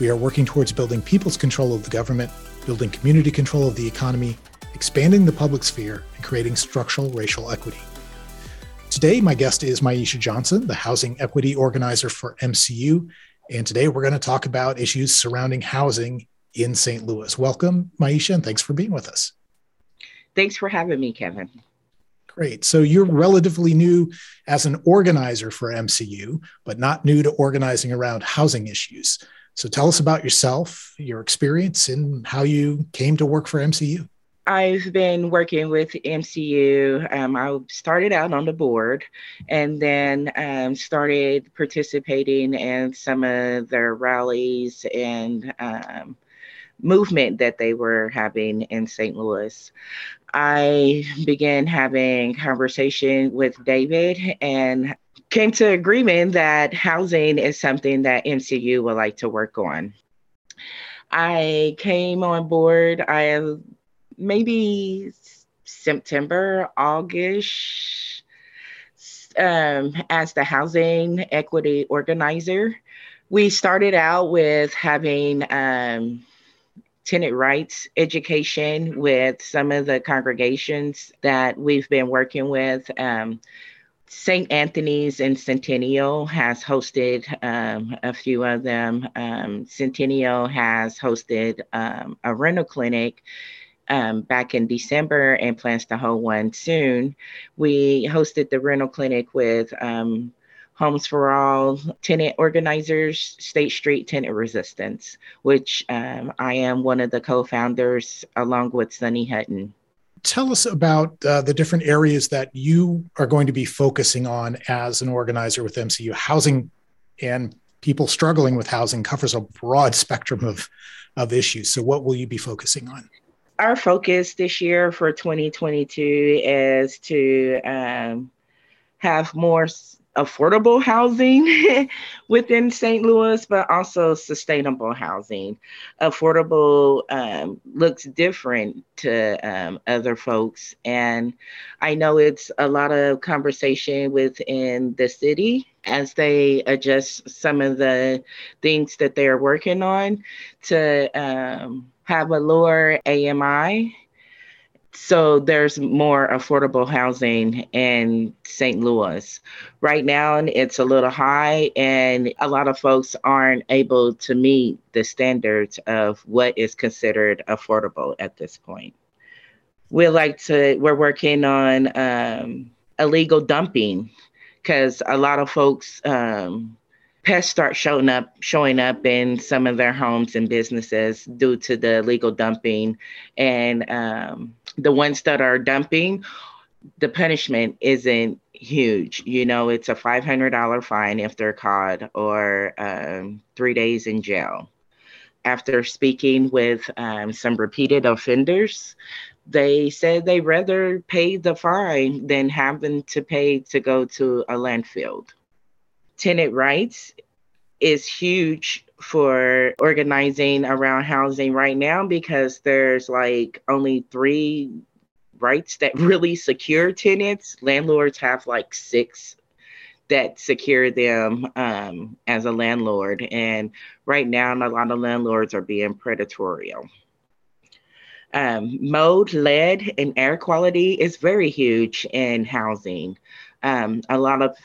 We are working towards building people's control of the government, building community control of the economy, expanding the public sphere, and creating structural racial equity. Today, my guest is Myesha Johnson, the housing equity organizer for MCU. And today we're going to talk about issues surrounding housing in St. Louis. Welcome, Myesha, and thanks for being with us. Thanks for having me, Kevin. Great. So you're relatively new as an organizer for MCU, but not new to organizing around housing issues. So tell us about yourself, your experience, and how you came to work for MCU. I've been working with MCU. Um, I started out on the board and then um, started participating in some of their rallies and um, movement that they were having in St. Louis. I began having conversation with David and came to agreement that housing is something that MCU would like to work on. I came on board I maybe September, August um, as the housing equity organizer. We started out with having um, tenant rights education with some of the congregations that we've been working with. Um, St. Anthony's and Centennial has hosted um, a few of them. Um, Centennial has hosted um, a rental clinic um, back in December and plans to hold one soon. We hosted the rental clinic with um, Homes for All tenant organizers, State Street Tenant Resistance, which um, I am one of the co founders along with Sunny Hutton tell us about uh, the different areas that you are going to be focusing on as an organizer with MCU. Housing and people struggling with housing covers a broad spectrum of, of issues. So, what will you be focusing on? Our focus this year for 2022 is to um, have more affordable housing within St. Louis, but also sustainable housing. Affordable um, looks different to um, other folks. And I know it's a lot of conversation within the city as they adjust some of the things that they're working on to um, have a lower AMI so there's more affordable housing in St. Louis. Right now, it's a little high, and a lot of folks aren't able to meet the standards of what is considered affordable at this point. We like to. We're working on um, illegal dumping because a lot of folks um, pests start showing up showing up in some of their homes and businesses due to the illegal dumping and um, the ones that are dumping the punishment isn't huge. You know it's a $500 fine if they're caught or um, three days in jail. After speaking with um, some repeated offenders they said they rather pay the fine than having to pay to go to a landfill. Tenant rights is huge for organizing around housing right now because there's like only three rights that really secure tenants. Landlords have like six that secure them um, as a landlord. And right now, a lot of landlords are being predatory. Um, mode, lead, and air quality is very huge in housing. Um, a lot of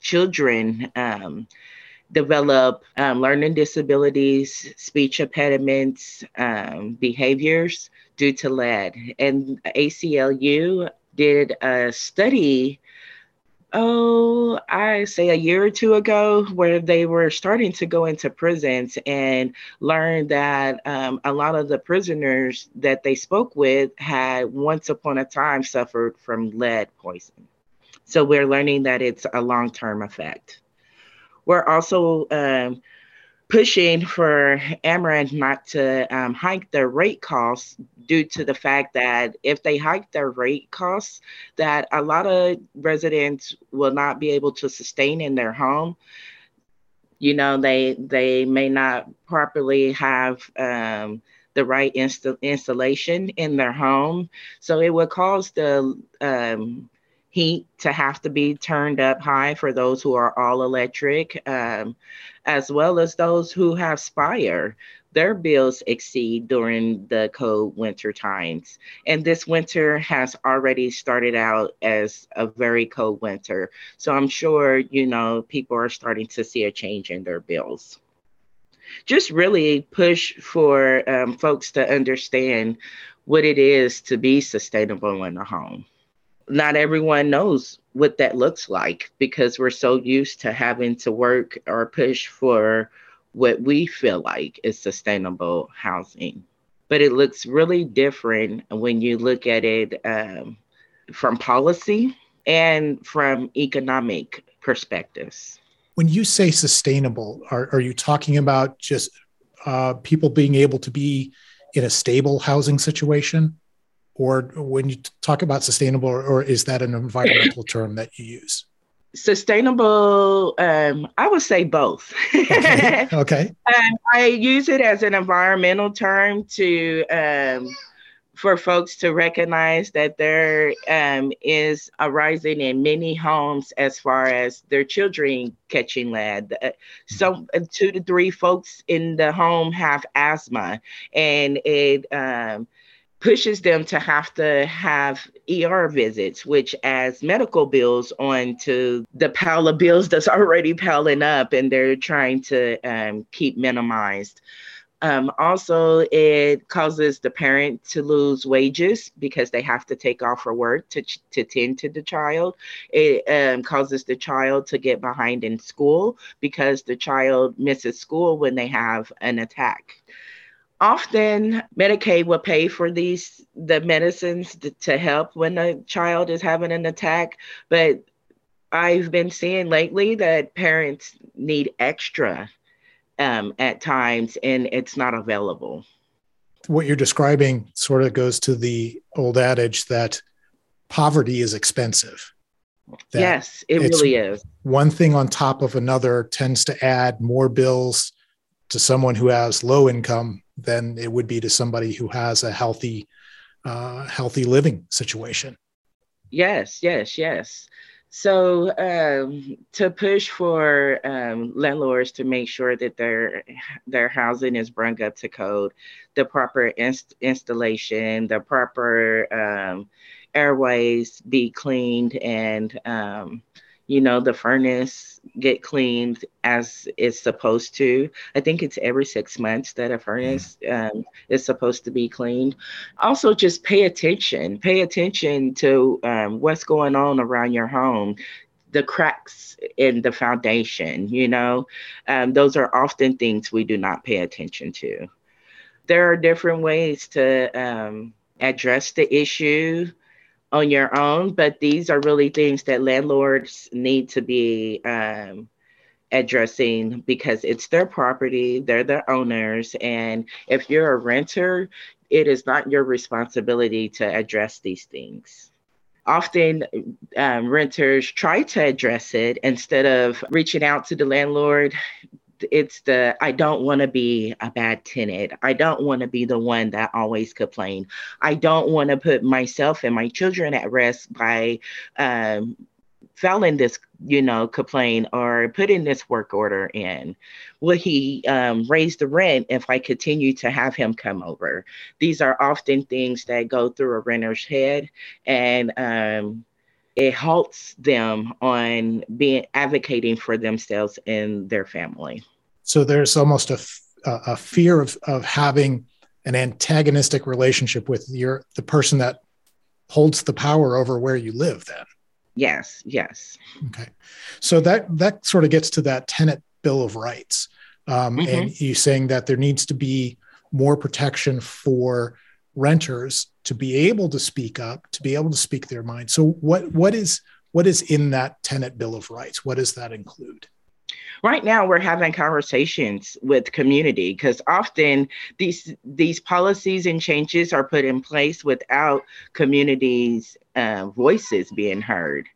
children um, develop um, learning disabilities, speech impediments, um, behaviors due to lead. And ACLU did a study, oh, I say a year or two ago, where they were starting to go into prisons and learn that um, a lot of the prisoners that they spoke with had once upon a time suffered from lead poison. So we're learning that it's a long term effect. We're also um, pushing for Ameren not to um, hike their rate costs due to the fact that if they hike their rate costs, that a lot of residents will not be able to sustain in their home. You know, they they may not properly have um, the right inst- installation in their home, so it would cause the um, heat to have to be turned up high for those who are all electric. Um, as well as those who have Spire. Their bills exceed during the cold winter times. And this winter has already started out as a very cold winter. So I'm sure, you know, people are starting to see a change in their bills. Just really push for um, folks to understand what it is to be sustainable in a home not everyone knows what that looks like because we're so used to having to work or push for what we feel like is sustainable housing. But it looks really different when you look at it um, from policy and from economic perspectives. When you say sustainable, are, are you talking about just uh, people being able to be in a stable housing situation? Or when you talk about sustainable or is that an environmental term that you use sustainable um, i would say both okay, okay. Um, i use it as an environmental term to um, for folks to recognize that there um, is a rising in many homes as far as their children catching lead. Uh, so uh, two to three folks in the home have asthma, and it um, pushes them to have to have ER visits, which adds medical bills onto the pile of bills that's already piling up and they're trying to um, keep minimized. Um, also, it causes the parent to lose wages because they have to take off for work to, to tend to the child. It um, causes the child to get behind in school because the child misses school when they have an attack often medicaid will pay for these the medicines to, to, help when a child is having an attack but i've been seeing lately that parents need extra um, at times and it's not available. What you're describing sort of goes to the old adage that poverty is expensive. Yes it really is. one thing on top of another tends to add more bills to someone who has low income than it would be to somebody who has a healthy uh, healthy living situation. Yes yes yes. So um, to push for um, landlords to make sure that their their housing is brought up to code the proper inst- installation the proper um, airways be cleaned and um, you know the furnace get cleaned as it's supposed to. I think it's every six months that a furnace um, is supposed to be cleaned. Also just pay attention pay attention to um, what's going on around your home the cracks in the foundation you know? Um, those are often things we do not pay attention to. There are different ways to um, address the issue on your own, but these are really things that landlords need to be um, addressing because it's their property, they're the owners. And if you're a renter, it is not your responsibility to address these things. Often, um, renters try to address it instead of reaching out to the landlord it's the I don't want to be a bad tenant. I don't want to be the one that always complain. I don't want to put myself and my children at risk by um, filing this, you know, complaint or putting this work order in. Will he um, raise the rent if I continue to have him come over? These are often things that go through a renter's head, and um, it halts them on being advocating for themselves and their family. So there's almost a, a fear of, of having an antagonistic relationship with your the person that holds the power over where you live then yes yes okay so that that sort of gets to that tenant bill of rights um, mm-hmm. and you saying that there needs to be more protection for renters to be able to speak up to be able to speak their mind. So what what is what is in that tenant bill of rights? What does that include? Right now we're having conversations with community because often these these policies and changes are put in place without communities uh, voices being heard.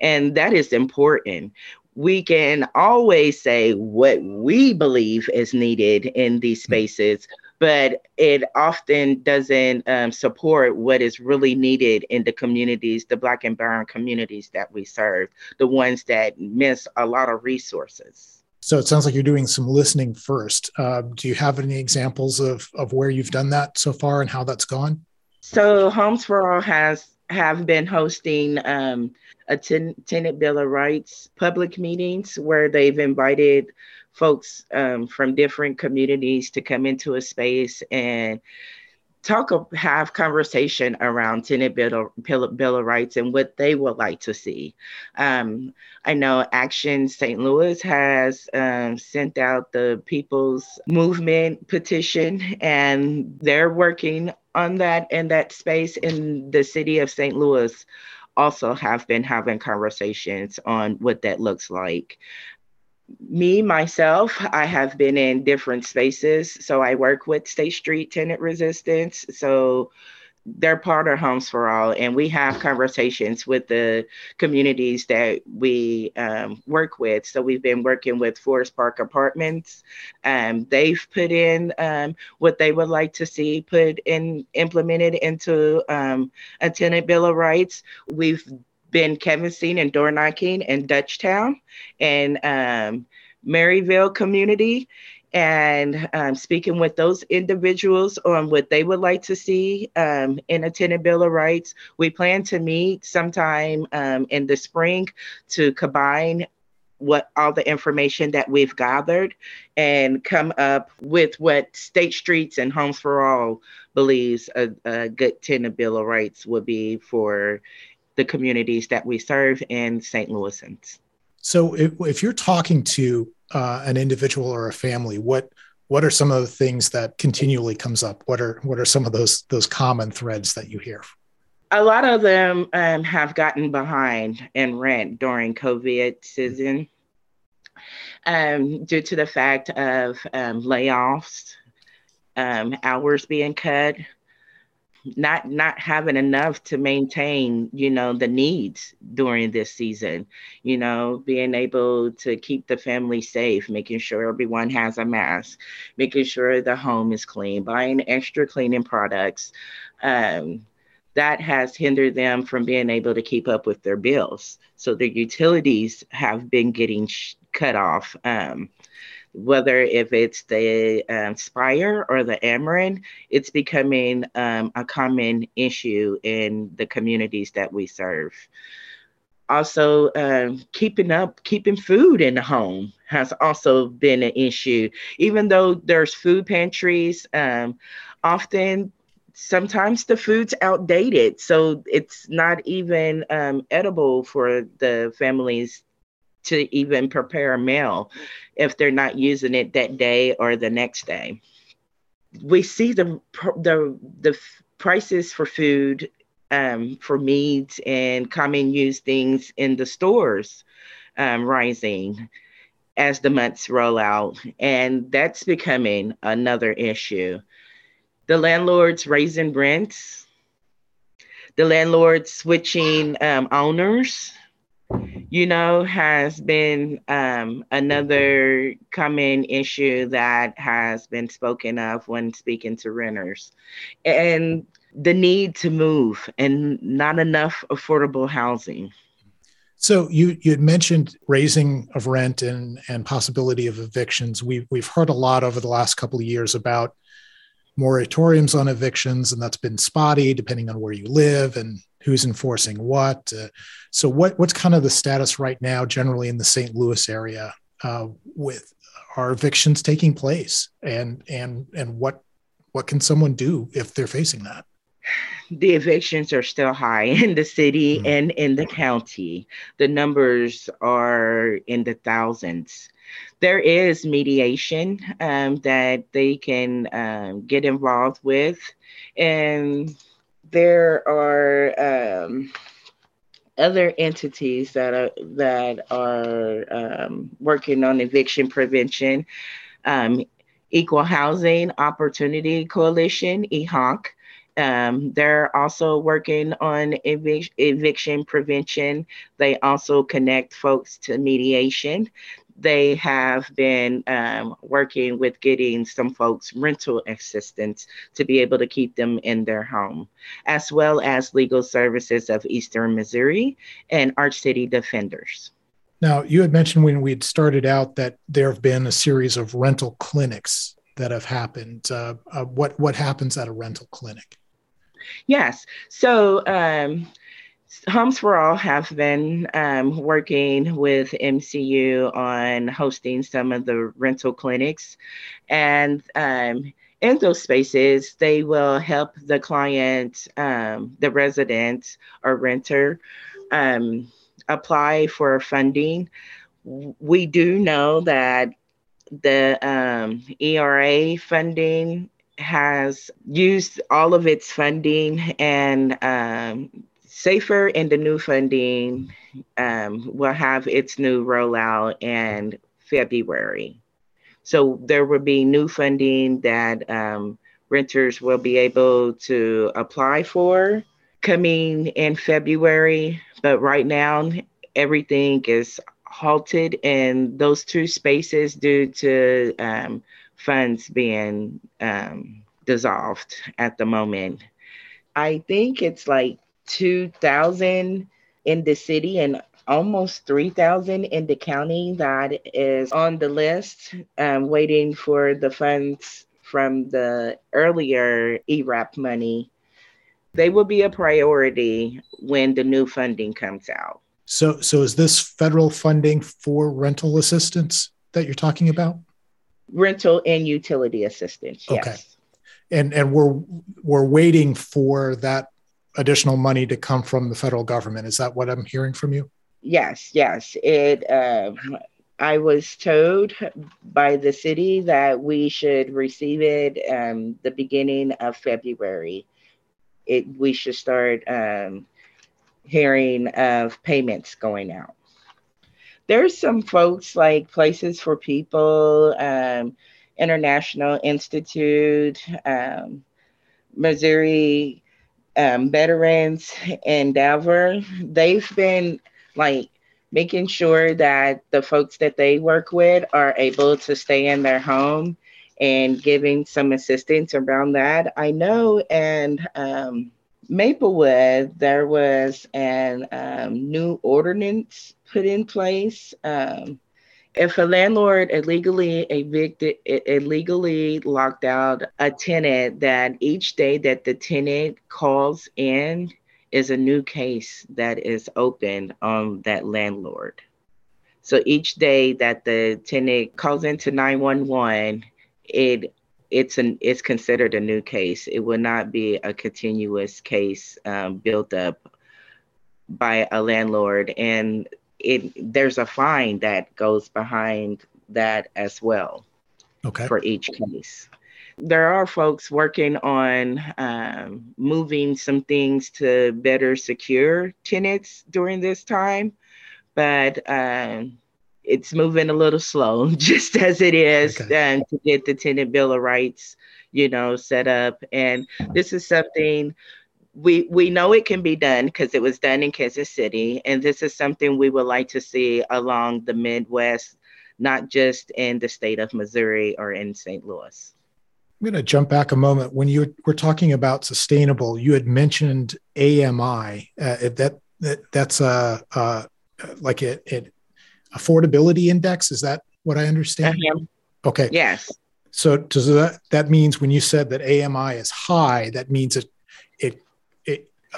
And that is important. We can always say what we believe is needed in these mm. spaces but it often doesn't um, support what is really needed in the communities, the Black and Brown communities that we serve, the ones that miss a lot of resources. So it sounds like you're doing some listening first. Uh, do you have any examples of, of where you've done that so far and how that's gone? So Homes for All has have been hosting um, a ten- tenant bill of rights public meetings where they've invited folks um, from different communities to come into a space and talk have conversation around tenant bill, bill of rights and what they would like to see. Um, i know action st louis has um, sent out the people's movement petition and they're working on that in that space. In the city of st louis also have been having conversations on what that looks like me myself i have been in different spaces. So i work with state street tenant resistance. So they're part of homes for all and we have conversations with the communities that we um, work with. So we've been working with forest park apartments. Um, they've put in um, what they would like to see put in implemented into um, a tenant bill of rights. We've been canvassing and door knocking in Dutchtown and um, Maryville community and um, speaking with those individuals on what they would like to see um, in a tenant bill of rights. We plan to meet sometime um, in the spring to combine what all the information that we've gathered and come up with what State Streets and Homes for All believes a, a good tenant bill of rights would be for the communities that we serve in St. Louisans. So, if, if you're talking to uh, an individual or a family, what what are some of the things that continually comes up? What are what are some of those those common threads that you hear? A lot of them um, have gotten behind in rent during COVID season um, due to the fact of um, layoffs, um, hours being cut, not not having enough to maintain you know the needs during this season you know being able to keep the family safe making sure everyone has a mask making sure the home is clean buying extra cleaning products um, that has hindered them from being able to keep up with their bills. So their utilities have been getting sh- cut off um, whether if it's the um, Spire or the Ameren, it's becoming um, a common issue in the communities that we serve. Also, um, keeping up, keeping food in the home has also been an issue. Even though there's food pantries, um, often sometimes the food's outdated, so it's not even um, edible for the families to even prepare a meal if they're not using it that day or the next day. We see the the the prices for food, um, for meats and common use things in the stores um, rising as the months roll out, and that's becoming another issue. The landlords raising rents, the landlords switching um, owners you know, has been um, another common issue that has been spoken of when speaking to renters. And the need to move and not enough affordable housing. So you you had mentioned raising of rent and and possibility of evictions. We've we've heard a lot over the last couple of years about moratoriums on evictions, and that's been spotty depending on where you live and who's enforcing what. Uh, so, what what's kind of the status right now, generally in the St. Louis area, uh, with are evictions taking place, and and and what what can someone do if they're facing that? The evictions are still high in the city mm-hmm. and in the county. The numbers are in the thousands. There is mediation um, that they can um, get involved with, and there are um, other entities that are that are um, working on eviction prevention. Um, Equal Housing Opportunity Coalition, EHOC. Um, they're also working on evic- eviction prevention. They also connect folks to mediation they have been um, working with getting some folks rental assistance to be able to keep them in their home, as well as legal services of Eastern Missouri and Arch City Defenders. Now, you had mentioned when we had started out that there have been a series of rental clinics that have happened. Uh, uh, what what happens at a rental clinic? Yes, so um, Homes for All have been um, working with MCU on hosting some of the rental clinics. And um, in those spaces, they will help the client, um, the resident or renter, um, apply for funding. We do know that the um, ERA funding has used all of its funding and um, Safer and the new funding um, will have its new rollout in February. So there will be new funding that um, renters will be able to apply for coming in February. But right now, everything is halted in those two spaces due to um, funds being um, dissolved at the moment. I think it's like 2,000 in the city and almost 3,000 in the county that is on the list, um, waiting for the funds from the earlier ERAP money. They will be a priority when the new funding comes out. So, so is this federal funding for rental assistance that you're talking about? Rental and utility assistance. Yes. Okay. And and we're we're waiting for that additional money to come from the federal government. Is that what I'm hearing from you? Yes, yes. It. Uh, I was told by the city that we should receive it um, the beginning of February. It we should start um, hearing of payments going out. There's some folks like Places for People, um, International Institute, um, Missouri um, veterans endeavor, they've been like making sure that the folks that they work with are able to stay in their home and giving some assistance around that. I know and um, Maplewood, there was an um, new ordinance put in place um, if a landlord illegally evicted, illegally locked out a tenant, that each day that the tenant calls in is a new case that is opened on that landlord. So each day that the tenant calls into 911, it it's an it's considered a new case. It will not be a continuous case um, built up by a landlord. And it there's a fine that goes behind that as well okay. for each case. There are folks working on um, moving some things to better secure tenants during this time, but um, it's moving a little slow, just as it is okay. um, to get the tenant bill of rights, you know, set up. And this is something we we know it can be done because it was done in Kansas City, and this is something we would like to see along the Midwest, not just in the state of Missouri or in St. Louis. I'm going to jump back a moment. When you were talking about sustainable, you had mentioned AMI. Uh, that, that that's a, like an affordability index. Is that what I understand? Okay. Yes. So does that that means when you said that AMI is high, that means it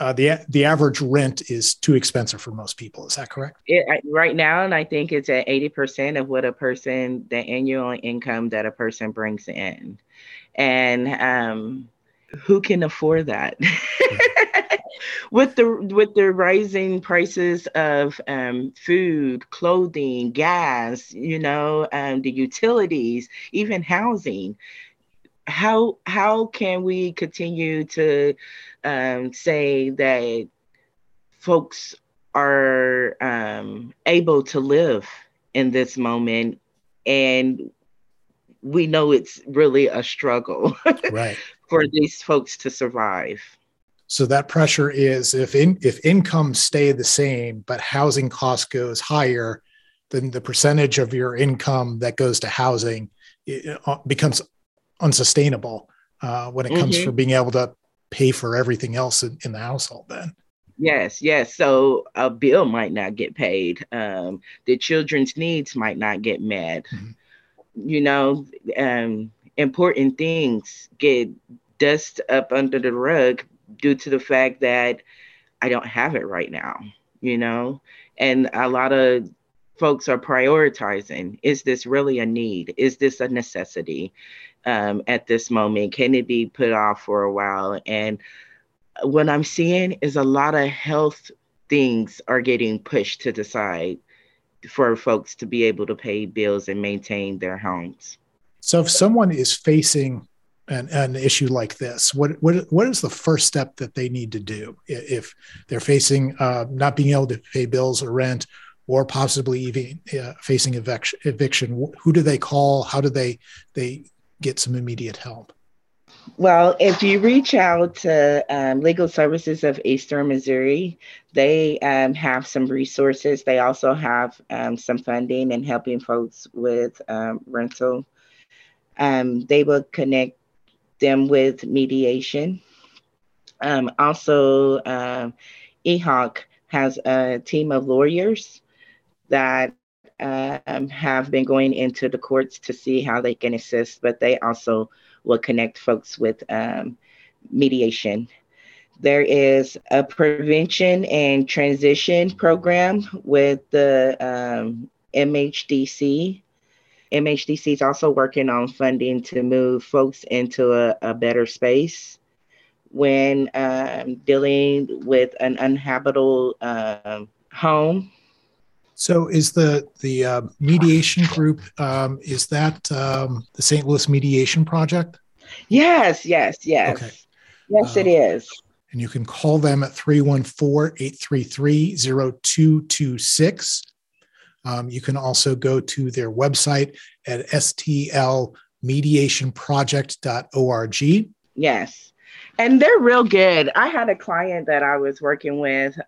uh, the the average rent is too expensive for most people. Is that correct? It, right now, and I think it's at eighty percent of what a person, the annual income that a person brings in, and um, who can afford that? with the with the rising prices of um, food, clothing, gas, you know, um, the utilities, even housing, how how can we continue to um, say that folks are um, able to live in this moment? And we know it's really a struggle right. for these folks to survive. So that pressure is if in if incomes stay the same but housing cost goes higher then the percentage of your income that goes to housing uh, becomes unsustainable uh, when it comes mm-hmm. for being able to pay for everything else in, in, the household then. Yes yes. So a bill might not get paid. Um, the children's needs might not get met. Mm-hmm. you know um, important things get dust up under the rug due to the fact that i don't have it right now you know? And a lot of folks are prioritizing is this really a need? Is this a necessity um, at this moment? Can it be put off for a while? And what i'm seeing is a lot of health things are getting pushed to the side for folks to be able to pay bills and maintain their homes. So if someone is facing an, an issue like this, what, what what is the first step that they need to do? If they're facing uh, not being able to pay bills or rent, or possibly even uh, facing eviction, eviction who do they call? How do they they get some immediate help. Well if you reach out to um, legal services of eastern missouri they um, have some resources. They also have um, some funding and helping folks with um, rental. Um, they will connect them with mediation. Um, also EHOC has a team of lawyers that um, have been going into the courts to see how they can assist, but they also will connect folks with um, mediation. There is a prevention and transition program with the um, MHDC. MHDC is also working on funding to move folks into a, a better space when um, dealing with an uninhabitable um, home so, is the the uh, mediation group um, is that um, the St. Louis Mediation Project? Yes, yes, yes. Okay. Yes, uh, it is. And you can call them at 314 833 0226. Um, you can also go to their website at stlmediationproject.org. Yes. And they're real good. I had a client that I was working with.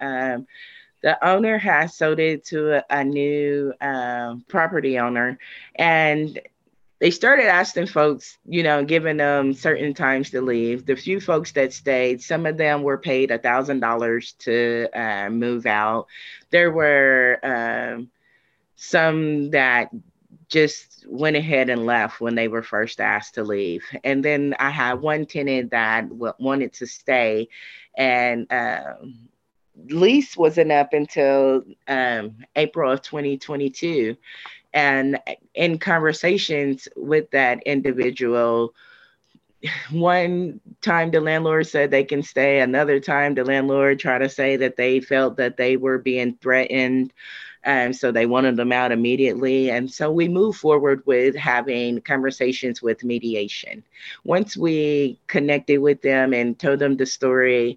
The owner has sold it to a, a new um, property owner and they started asking folks, you know, giving them certain times to leave. The few folks that stayed, some of them were paid a thousand dollars to uh, move out. There were um, some that just went ahead and left when they were first asked to leave. And then I had one tenant that w- wanted to stay, and um, lease wasn't up until um, April of 2022. And in conversations with that individual, one time the landlord said they can stay, another time the landlord tried to say that they felt that they were being threatened. Um, so they wanted them out immediately. And so we moved forward with having conversations with mediation. Once we connected with them and told them the story,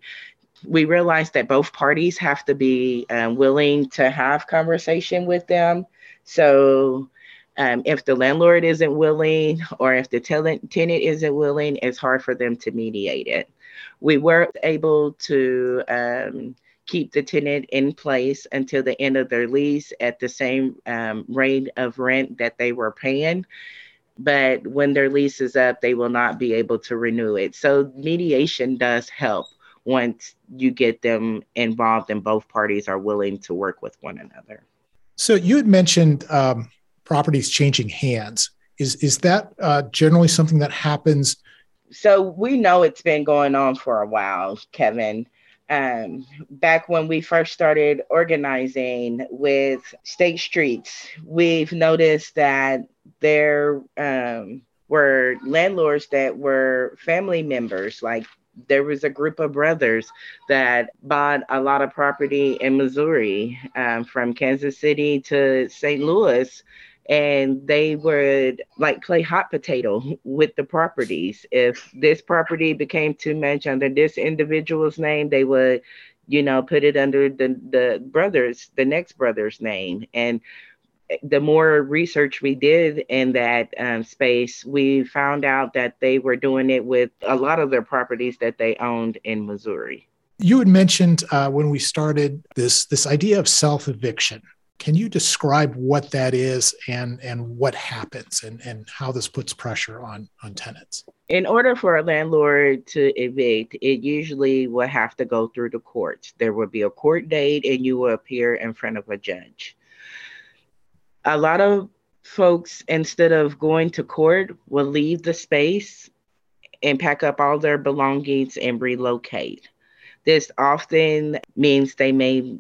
we realized that both parties have to be uh, willing to have conversation with them. So um, if the landlord isn't willing or if the tenant, tenant isn't willing, it's hard for them to mediate it. We were able to um, keep the tenant in place until the end of their lease at the same um, rate of rent that they were paying. But when their lease is up, they will not be able to renew it. So mediation does help once you get them involved and both parties are willing to work with one another. So you had mentioned um, properties changing hands. Is is that uh, generally something that happens? So we know it's been going on for a while, Kevin. Um, back when we first started organizing with State Streets, we've noticed that there um, were landlords that were family members, like there was a group of brothers that bought a lot of property in Missouri um, from Kansas City to St. Louis. And they would like play hot potato with the properties. If this property became too much under this individual's name, they would you know, put it under the the brothers, the next brother's name. And the more research we did in that um, space, we found out that they were doing it with a lot of their properties that they owned in Missouri. You had mentioned uh, when we started this this idea of self eviction. Can you describe what that is and and what happens and and how this puts pressure on on tenants? In order for a landlord to evict, it usually will have to go through the courts. There will be a court date, and you will appear in front of a judge a lot of folks, instead of going to court, will leave the space and pack up all their belongings and relocate. This often means they may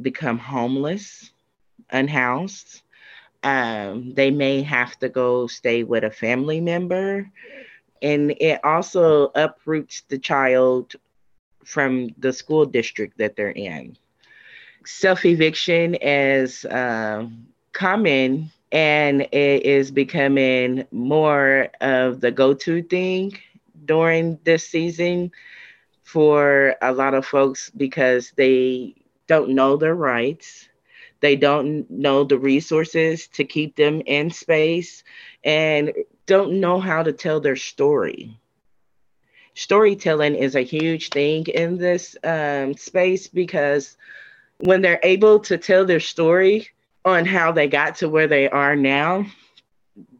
become homeless, unhoused. Um, they may have to go stay with a family member. And it also uproots the child from the school district that they're in. Self eviction is uh, common and it is becoming more of the go-to thing during this season for a lot of folks because they don't know their rights. They don't know the resources to keep them in space and don't know how to tell their story. Storytelling is a huge thing in this um, space because when they're able to tell their story on how they got to where they are now,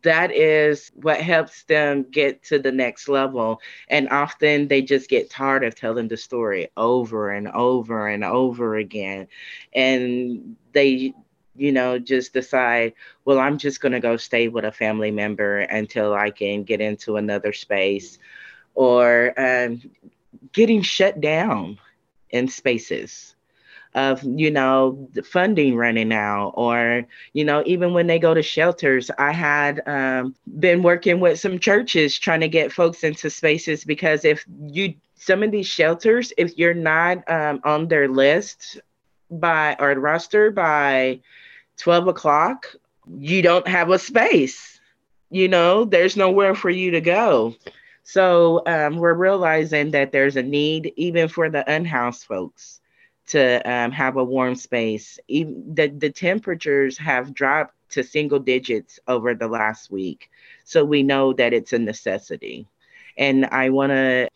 that is what helps them get to the next level. And often they just get tired of telling the story over and over and over again. And they, you know, just decide, well, I'm just going to go stay with a family member until I can get into another space or um, getting shut down in spaces of you know funding running out or you know even when they go to shelters i had um, been working with some churches trying to get folks into spaces because if you some of these shelters if you're not um, on their list by or roster by 12 o'clock you don't have a space you know there's nowhere for you to go. So um, we're realizing that there's a need even for the unhoused folks to um, have a warm space. Even the, the temperatures have dropped to single digits over the last week. So we know that it's a necessity. And I want to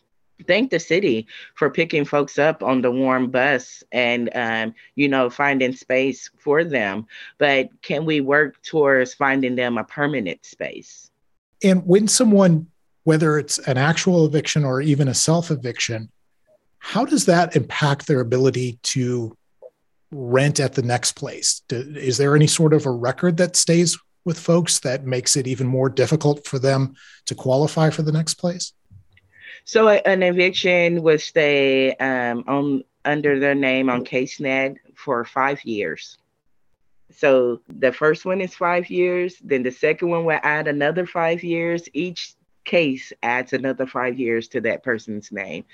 thank the city for picking folks up on the warm bus and um, you know finding space for them but can we work towards finding them a permanent space and when someone whether it's an actual eviction or even a self eviction how does that impact their ability to rent at the next place? Is there any sort of a record that stays with folks that makes it even more difficult for them to qualify for the next place? So an eviction would stay um, on under their name on CaseNet for five years. So the first one is five years, then the second one will add another five years. Each case adds another five years to that person's name.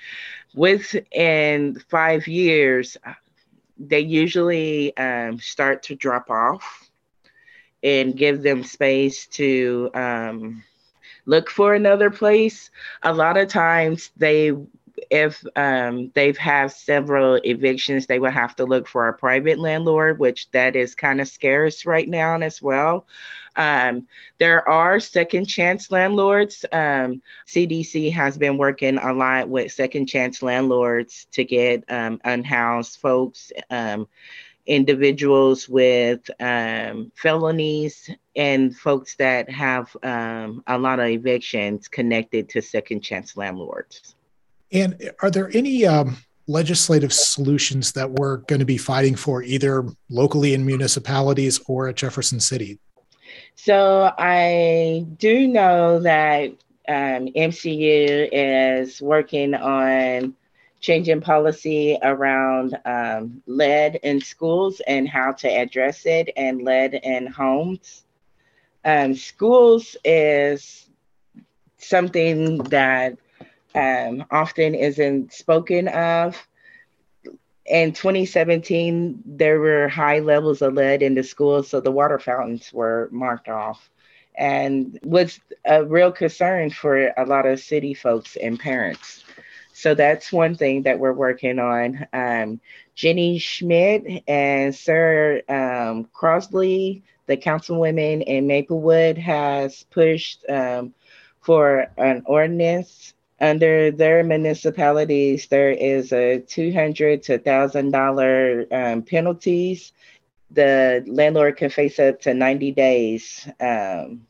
Within five years, they usually um, start to drop off and give them space to um, look for another place. A lot of times they if um, they've had several evictions, they will have to look for a private landlord, which that is kind of scarce right now as well. Um, there are second chance landlords. Um, CDC has been working a lot with second chance landlords to get um, unhoused folks, um, individuals with um, felonies, and folks that have um, a lot of evictions connected to second chance landlords. And are there any legislative solutions that we're going to be fighting for either locally in municipalities or at Jefferson City? So I do know that um, MCU is working on changing policy around um, lead in schools and how to address it and lead in homes. Um, schools is something that um, often isn't spoken of. In 2017, there were high levels of lead in the schools, so the water fountains were marked off and was a real concern for a lot of city folks and parents. So that's one thing that we're working on. Um, Jenny Schmidt and Sir um, Crosley, the councilwomen in Maplewood, has pushed um, for an ordinance under their municipalities. There is a two hundred to thousand dollar um, penalties. The landlord can face up to ninety days. Um,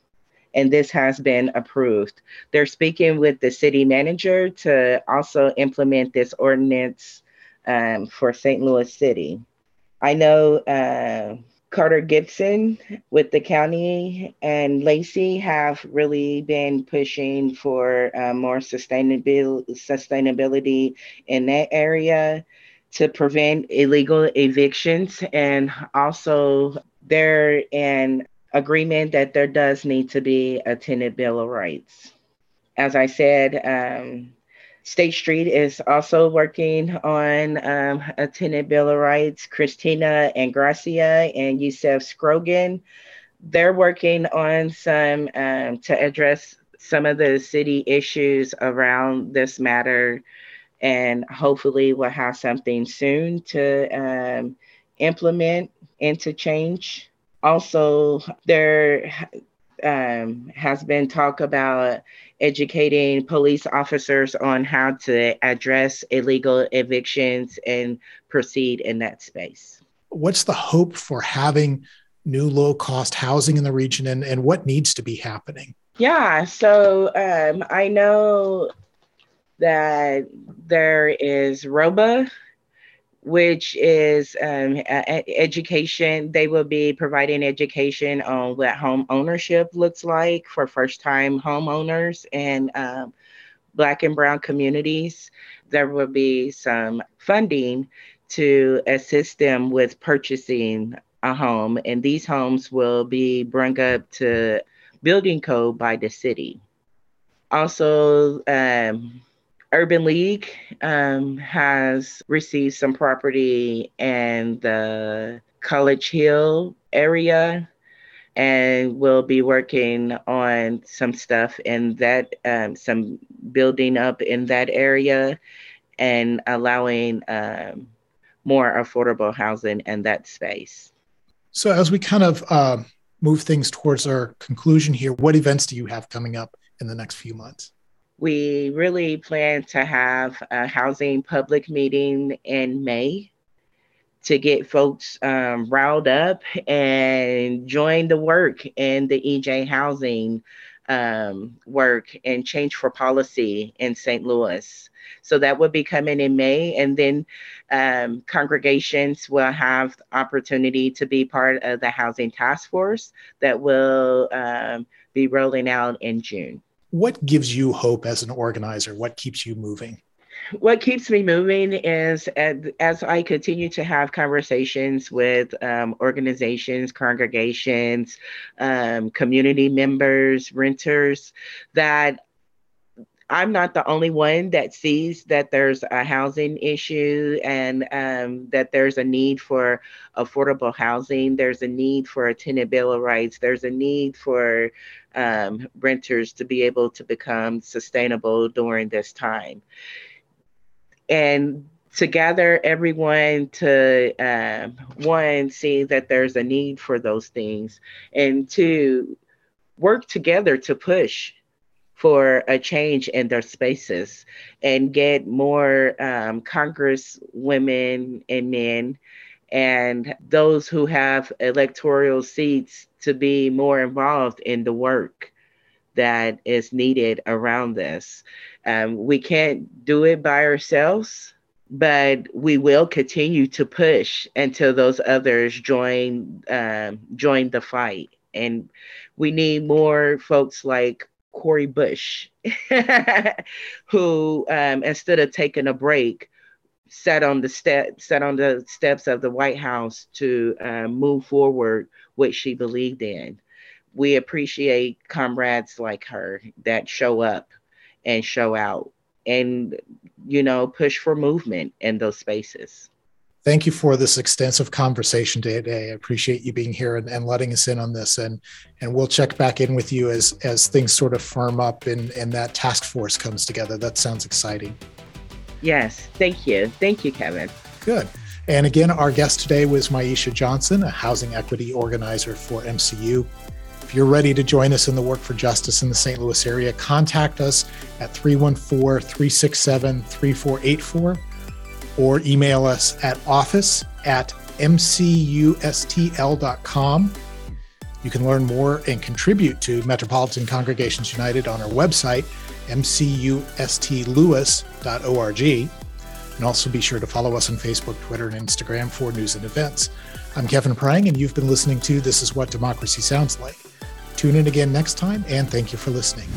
and this has been approved. They're speaking with the city manager to also implement this ordinance um, for St. Louis City. I know uh, Carter Gibson with the county and Lacey have really been pushing for uh, more sustainability, sustainability in that area to prevent illegal evictions and also they're in agreement that there does need to be a tenant bill of rights. As I said, um, State Street is also working on um, a tenant bill of rights. Christine Ingrassia and Yusef Scrogan, they're working on some um, to address some of the city issues around this matter, and hopefully we'll have something soon to um, implement and to change also there um, has been talk about educating police officers on how to address illegal evictions and proceed in that space. What's the hope for having new low cost housing in the region and, and what needs to be happening? Yeah, so um, I know that there is ROBA which is um, education. They will be providing education on what home ownership looks like for first time homeowners and um, Black and Brown communities. There will be some funding to assist them with purchasing a home, and these homes will be brought up to building code by the city. Also, um, Urban League um, has received some property in the College Hill area and will be working on some stuff in that, um, some building up in that area and allowing um, more affordable housing in that space. So, as we kind of uh, move things towards our conclusion here, what events do you have coming up in the next few months? We really plan to have a housing public meeting in May to get folks um, riled up and join the work in the EJ housing um, work and change for policy in St. Louis. So that will be coming in May, and then um, congregations will have opportunity to be part of the housing task force that will um, be rolling out in June what gives you hope as an organizer? What keeps you moving? What keeps me moving is as, I continue to have conversations with um, organizations, congregations, um, community members, renters, that I'm not the only one that sees that there's a housing issue and um, that there's a need for affordable housing. There's a need for a tenant bill of rights. There's a need for um, renters to be able to become sustainable during this time. And to gather everyone to um, one, see that there's a need for those things, and two, work together to push for a change in their spaces and get more um, Congress women and men and those who have electoral seats to be more involved in the work that is needed around this. Um, we can't do it by ourselves, but we will continue to push until those others join um, join the fight. And we need more folks like Cori Bush, who um, instead of taking a break, sat on the step sat on the steps of the White House to uh, move forward what she believed in. We appreciate comrades like her that show up and show out and you know push for movement in those spaces. Thank you for this extensive conversation today. I appreciate you being here and, and letting us in on this, and and we'll check back in with you as as things sort of firm up and and that task force comes together. That sounds exciting. Yes. Thank you. Thank you, Kevin. Good. And again, our guest today was Maisha Johnson, a housing equity organizer for MCU. If you're ready to join us in the work for justice in the St. Louis area, contact us at 314 367 3484 or email us at office at mcustl.com. You can learn more and contribute to Metropolitan Congregations United on our website, mcustlouis.org. And also be sure to follow us on Facebook, Twitter, and Instagram for news and events. I'm Kevin Prang, and you've been listening to This Is What Democracy Sounds Like. Tune in again next time, and thank you for listening.